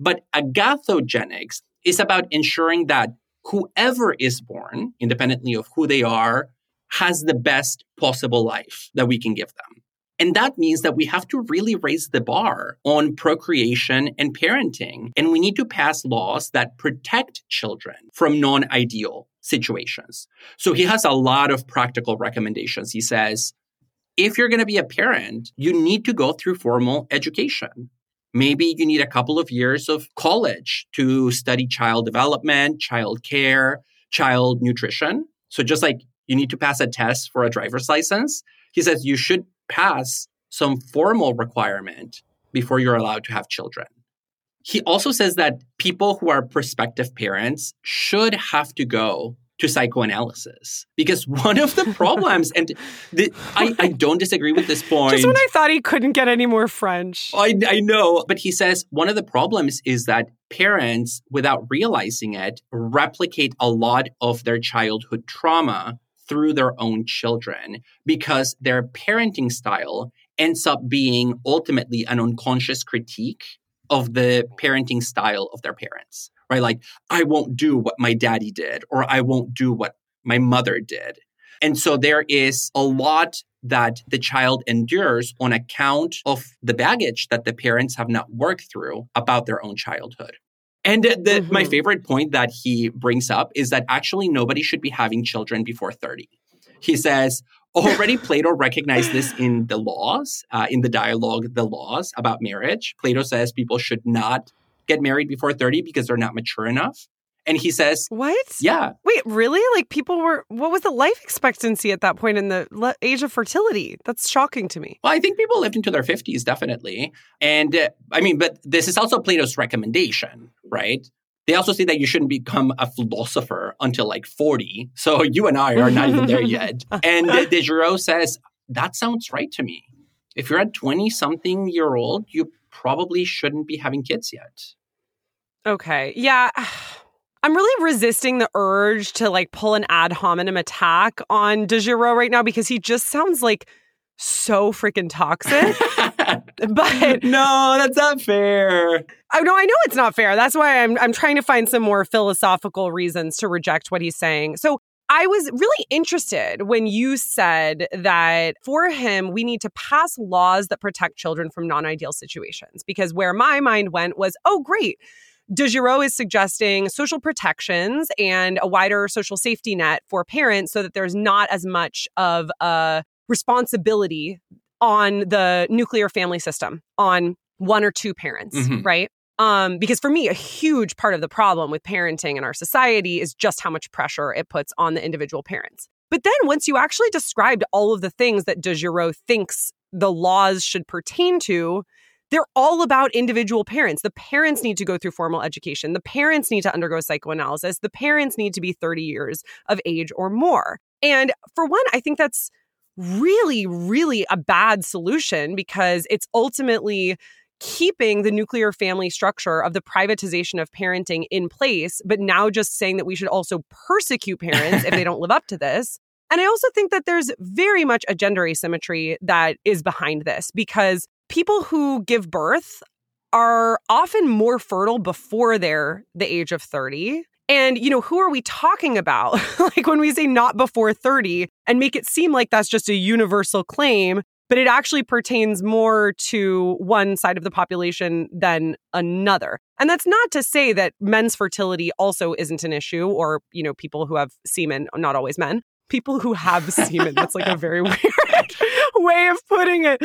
But agathogenics is about ensuring that whoever is born, independently of who they are, has the best possible life that we can give them. And that means that we have to really raise the bar on procreation and parenting. And we need to pass laws that protect children from non ideal situations. So he has a lot of practical recommendations. He says, if you're going to be a parent, you need to go through formal education. Maybe you need a couple of years of college to study child development, child care, child nutrition. So just like you need to pass a test for a driver's license, he says you should pass some formal requirement before you're allowed to have children. He also says that people who are prospective parents should have to go to psychoanalysis because one of the problems and the, I, I don't disagree with this point
just when i thought he couldn't get any more french
I, I know but he says one of the problems is that parents without realizing it replicate a lot of their childhood trauma through their own children because their parenting style ends up being ultimately an unconscious critique of the parenting style of their parents right? Like, I won't do what my daddy did, or I won't do what my mother did. And so there is a lot that the child endures on account of the baggage that the parents have not worked through about their own childhood. And the, mm-hmm. my favorite point that he brings up is that actually nobody should be having children before 30. He says, already Plato recognized this in the laws, uh, in the dialogue, the laws about marriage. Plato says people should not get married before 30 because they're not mature enough. And he says,
What?
Yeah.
Wait, really? Like people were, what was the life expectancy at that point in the le- age of fertility? That's shocking to me.
Well, I think people lived into their 50s, definitely. And uh, I mean, but this is also Plato's recommendation, right? They also say that you shouldn't become a philosopher until like 40. So you and I are not even there yet. And de Giraud says, That sounds right to me. If you're a 20 something year old, you probably shouldn't be having kids yet.
Okay. Yeah. I'm really resisting the urge to like pull an ad hominem attack on De right now because he just sounds like so freaking toxic. but
no, that's not fair.
Oh no, I know it's not fair. That's why I'm I'm trying to find some more philosophical reasons to reject what he's saying. So I was really interested when you said that for him, we need to pass laws that protect children from non ideal situations. Because where my mind went was, oh, great. De Giraud is suggesting social protections and a wider social safety net for parents so that there's not as much of a responsibility on the nuclear family system, on one or two parents, mm-hmm. right? Um, because for me, a huge part of the problem with parenting in our society is just how much pressure it puts on the individual parents. But then once you actually described all of the things that de Giraud thinks the laws should pertain to, they're all about individual parents. The parents need to go through formal education. The parents need to undergo psychoanalysis. The parents need to be 30 years of age or more. And for one, I think that's really, really a bad solution because it's ultimately keeping the nuclear family structure of the privatization of parenting in place, but now just saying that we should also persecute parents if they don't live up to this. And I also think that there's very much a gender asymmetry that is behind this because people who give birth are often more fertile before they're the age of 30. And, you know, who are we talking about? like when we say not before 30 and make it seem like that's just a universal claim, but it actually pertains more to one side of the population than another. And that's not to say that men's fertility also isn't an issue or, you know, people who have semen, not always men, people who have semen. That's like a very weird way of putting it.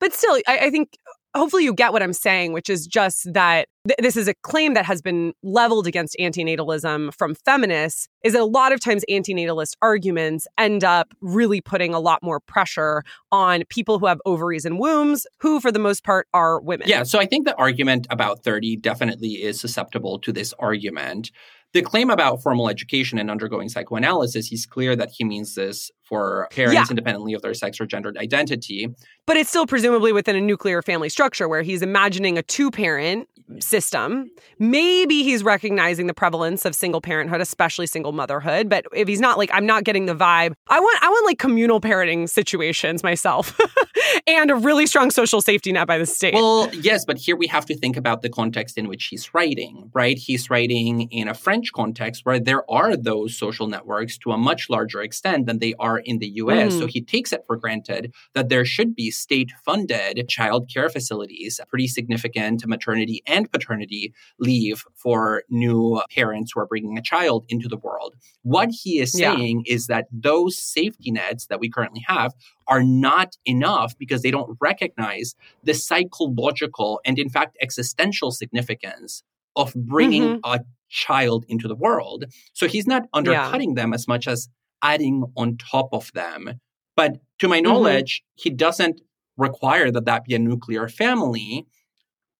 But still, I, I, think hopefully you get what I'm saying, which is just that th- this is a claim that has been leveled against antinatalism from feminists, is that a lot of times antinatalist arguments end up really putting a lot more pressure on people who have ovaries and wombs, who for the most part are women.
Yeah, so I think the argument about 30 definitely is susceptible to this argument. The claim about formal education and undergoing psychoanalysis, he's clear that he means this for parents yeah. independently of their sex or gendered identity.
But it's still presumably within a nuclear family structure where he's imagining a two parent system. Maybe he's recognizing the prevalence of single parenthood, especially single motherhood. But if he's not like, I'm not getting the vibe. I want, I want like communal parenting situations myself, and a really strong social safety net by the state.
Well, yes, but here we have to think about the context in which he's writing, right? He's writing in a French context where there are those social networks to a much larger extent than they are in the US. Mm. So he takes it for granted that there should be state funded child care facilities, pretty significant maternity and paternity leave for new parents who are bringing a child into the world. What he is saying yeah. is that those safety nets that we currently have are not enough because they don't recognize the psychological and, in fact, existential significance of bringing mm-hmm. a child into the world. So he's not undercutting yeah. them as much as adding on top of them. But to my mm-hmm. knowledge, mm-hmm. he doesn't require that that be a nuclear family.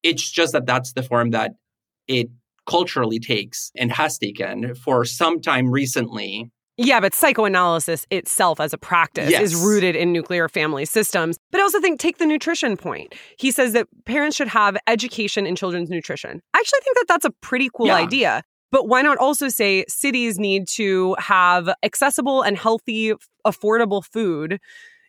It's just that that's the form that it culturally takes and has taken for some time recently.
Yeah, but psychoanalysis itself as a practice yes. is rooted in nuclear family systems. But I also think, take the nutrition point. He says that parents should have education in children's nutrition. I actually think that that's a pretty cool yeah. idea. But why not also say cities need to have accessible and healthy, affordable food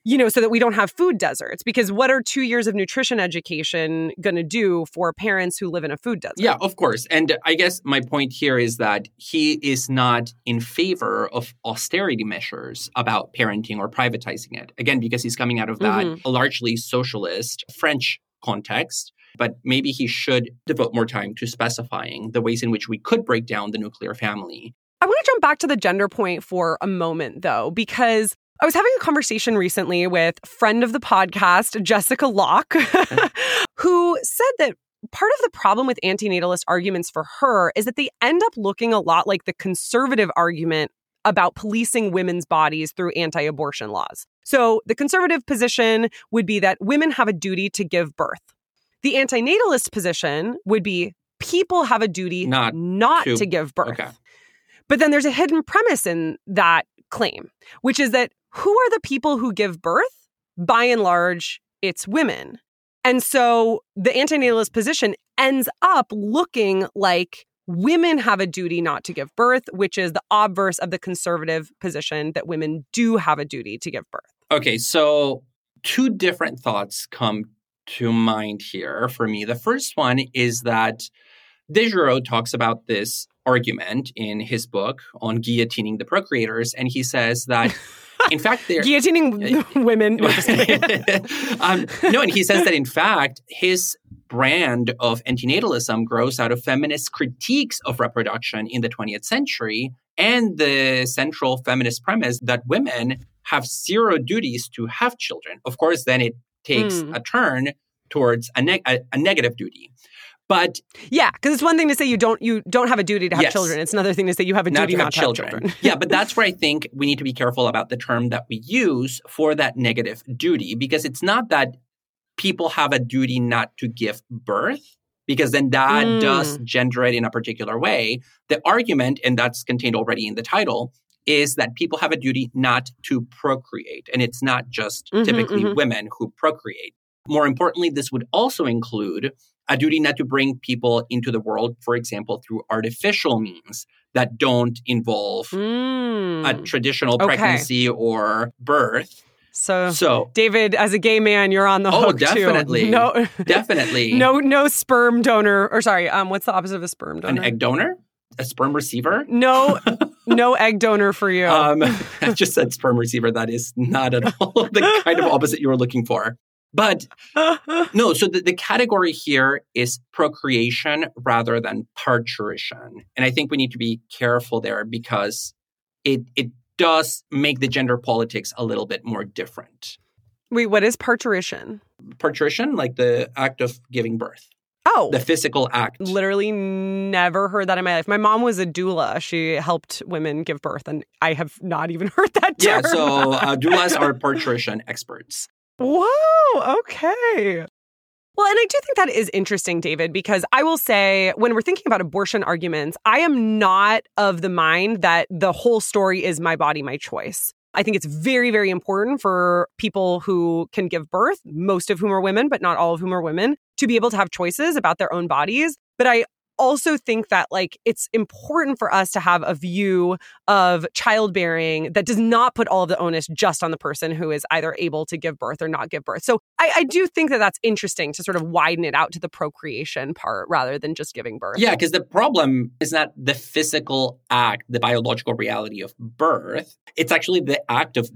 you know, so that we don't have food deserts. Because what are two years of nutrition education going to do for parents who live in a food desert?
Yeah, of course. And I guess my point here is that he is not in favor of austerity measures about parenting or privatizing it. Again, because he's coming out of that mm-hmm. largely socialist French context. But maybe he should devote more time to specifying the ways in which we could break down the nuclear family
I want to jump back to the gender point for a moment, though, because I was having a conversation recently with friend of the podcast, Jessica Locke, who said that part of the problem with antinatalist arguments for her is that they end up looking a lot like the conservative argument about policing women's bodies through anti abortion laws. So the conservative position would be that women have a duty to give birth. The antinatalist position would be people have a duty not, not to, to give birth. Okay. But then there's a hidden premise in that claim, which is that who are the people who give birth? By and large, it's women. And so the antinatalist position ends up looking like women have a duty not to give birth, which is the obverse of the conservative position that women do have a duty to give birth.
Okay, so two different thoughts come to mind here for me. The first one is that de Giraud talks about this argument in his book on guillotining the procreators, and he says that in fact, they're
guillotining women.
um, no, and he says that in fact, his brand of antinatalism grows out of feminist critiques of reproduction in the 20th century and the central feminist premise that women have zero duties to have children. Of course, then it takes mm. a turn towards a, ne- a, a negative duty. But
yeah, because it's one thing to say you don't you don't have a duty to have yes. children. It's another thing to say you have a not duty to not to children. have children.
yeah, but that's where I think we need to be careful about the term that we use for that negative duty because it's not that people have a duty not to give birth because then that mm. does gender it in a particular way. The argument, and that's contained already in the title, is that people have a duty not to procreate. And it's not just mm-hmm, typically mm-hmm. women who procreate. More importantly, this would also include a duty not to bring people into the world, for example, through artificial means that don't involve mm. a traditional okay. pregnancy or birth.
So, so, David, as a gay man, you're on the oh, hook
definitely.
too.
No, definitely.
no, no sperm donor, or sorry, um, what's the opposite of a sperm donor?
An egg donor, a sperm receiver.
No, no egg donor for you. Um,
I just said sperm receiver. That is not at all the kind of opposite you were looking for. But no, so the, the category here is procreation rather than parturition. And I think we need to be careful there because it it does make the gender politics a little bit more different.
Wait, what is parturition?
Parturition, like the act of giving birth.
Oh.
The physical act.
Literally never heard that in my life. My mom was a doula. She helped women give birth, and I have not even heard that term.
Yeah, so uh, doulas are parturition experts.
Whoa, okay. Well, and I do think that is interesting, David, because I will say when we're thinking about abortion arguments, I am not of the mind that the whole story is my body, my choice. I think it's very, very important for people who can give birth, most of whom are women, but not all of whom are women, to be able to have choices about their own bodies. But I also think that like it's important for us to have a view of childbearing that does not put all of the onus just on the person who is either able to give birth or not give birth. So I, I do think that that's interesting to sort of widen it out to the procreation part rather than just giving birth.
Yeah, because the problem is not the physical act, the biological reality of birth. It's actually the act of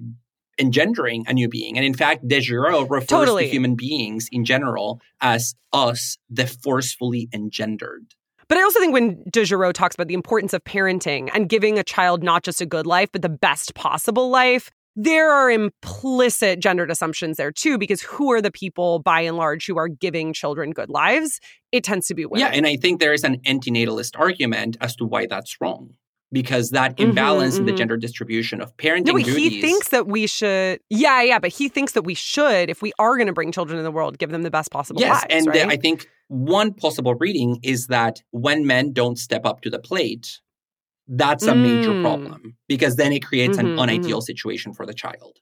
engendering a new being. And in fact, de Giraud refers
Totally.
to human beings in general as us, the forcefully engendered.
But I also think when de Giraud talks about the importance of parenting and giving a child not just a good life, but the best possible life, there are implicit gendered assumptions there too, because who are the people by and large who are giving children good lives? It tends to be women.
Yeah, and I think there is an antinatalist argument as to why that's wrong. Because that
Mhm,
imbalance in the
mhm.
gender distribution of parenting
no,
duties.
he thinks that we should. Yeah, yeah, but he thinks that we should, if we are going to bring children in the world, give them the best possible
yes,
lives.
and uh,
right?
I think one possible reading is that when men don't step up to the plate, that's a major
Mm.
problem because then it creates an
Mhm,
unideal situation for the child.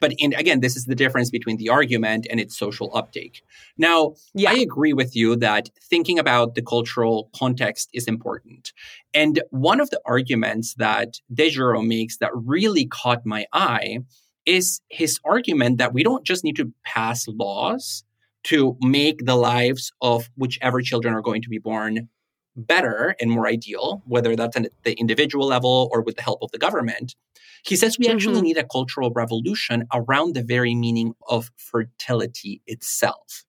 But in, again, this is the difference between the argument and its social uptake. Now,
yeah.
I agree with you that thinking about the cultural context is important. And one of the arguments that Desjardins makes that really caught my eye is his argument that we don't just need to pass laws to make the lives of whichever children are going to be born better and more ideal, whether that's at the individual level or with the help of the government. He says we actually
Mhm.
need a cultural revolution around the very meaning of fertility itself.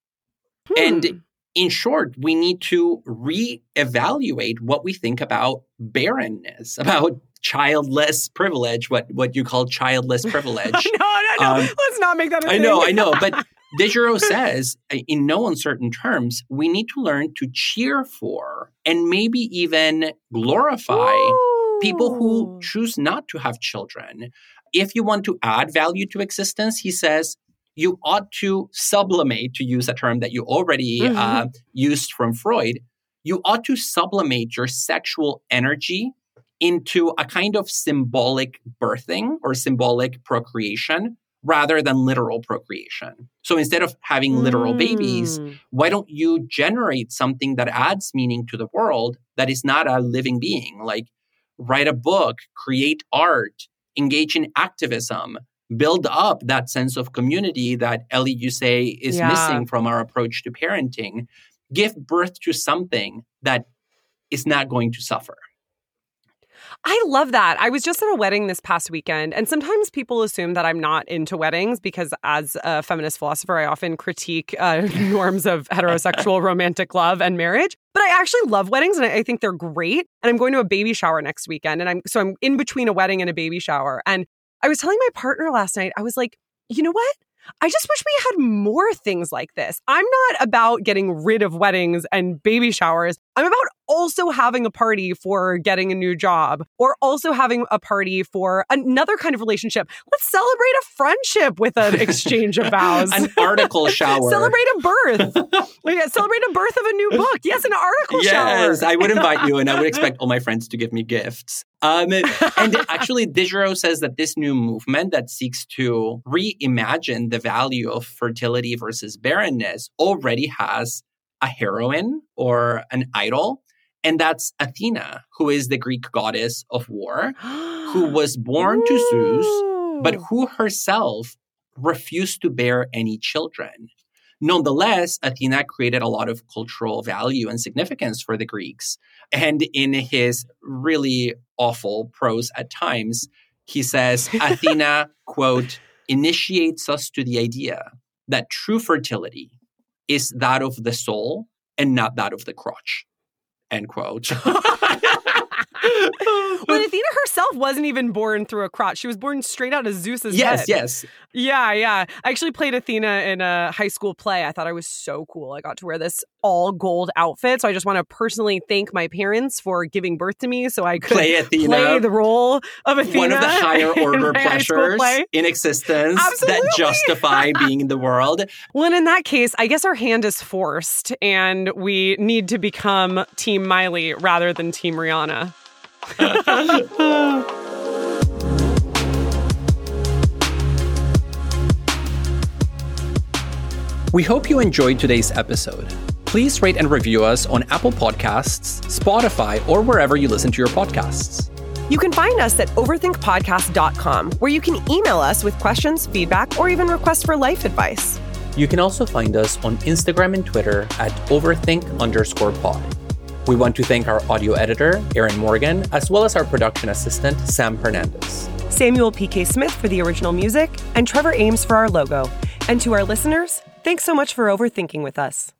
And
Hmm.
in short, we need to reevaluate what we think about barrenness, about childless privilege, what, what you call childless privilege.
no, no, no.
Um,
Let's not make that a
I know, I know. But Desjardins says, in no uncertain terms, we need to learn to cheer for and maybe even glorify people who choose not to have children. If you want to add value to existence, he says, you ought to sublimate, to use a term that you already
Mhm.
uh, used from Freud, you ought to sublimate your sexual energy into a kind of symbolic birthing or symbolic procreation rather than literal procreation. So instead of having literal babies,
Mm.
why don't you generate something that adds meaning to the world that is not a living being? Like write a book, create art, engage in activism, build up that sense of community that Ellie, you say, is
Yeah.
missing from our approach to parenting. Give birth to something that is not going to suffer.
I love that. I was just at a wedding this past weekend, and sometimes people assume that I'm not into weddings because, as a feminist philosopher, I often critique uh, norms of heterosexual romantic love and marriage. But I actually love weddings, and I, think they're great. And I'm going to a baby shower next weekend, and I'm so I'm in between a wedding and a baby shower. And I was telling my partner last night, I was like, you know what? I just wish we had more things like this. I'm not about getting rid of weddings and baby showers. I'm about also having a party for getting a new job or also having a party for another kind of relationship. Let's celebrate a friendship with an exchange of vows.
An article shower.
Celebrate a birth. yeah, celebrate a birth of a new book. Yes, an article
Yes,
shower.
I would invite you, and I would expect all my friends to give me gifts. Um, and actually, de Giraud says that this new movement that seeks to reimagine the value of fertility versus barrenness already has a heroine or an idol, and that's Athena, who is the Greek goddess of war, who was born to Zeus, but who herself refused to bear any children. Nonetheless, Athena created a lot of cultural value and significance for the Greeks. And in his really awful prose at times, he says, Athena, quote, initiates us to the idea that true fertility is that of the soul and not that of the crotch, end quote.
Well, Athena herself wasn't even born through a crotch. She was born straight out of Zeus's
yes,
head.
yes. yes.
Yeah, yeah. I actually played Athena in a high school play. I thought I was so cool. I got to wear this all gold outfit. So I just want to personally thank my parents for giving birth to me so I could
Play Athena.
play the role of Athena.
one of the higher order pleasures in existence that justify being in the world.
Well, and in that case, I guess our hand is forced and we need to become Team Miley rather than Team Rihanna.
We hope you enjoyed today's episode. please rate and review us on Apple Podcasts, Spotify, or wherever you listen to your podcasts.
You can find us at overthinkpodcast.com, where you can email us with questions, feedback, or even requests for life advice.
You can also find us on Instagram and Twitter at overthink underscore pod. We want to thank our audio editor, Aaron Morgan, as well as our production assistant, Sam Hernandez.
Samuel P.K. Smith for the original music, and Trevor Ames for our logo. And to our listeners, thanks so much for overthinking with us.